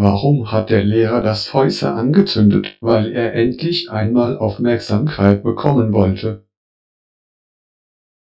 Warum hat der Lehrer das Fäuste angezündet? Weil er endlich einmal Aufmerksamkeit bekommen wollte.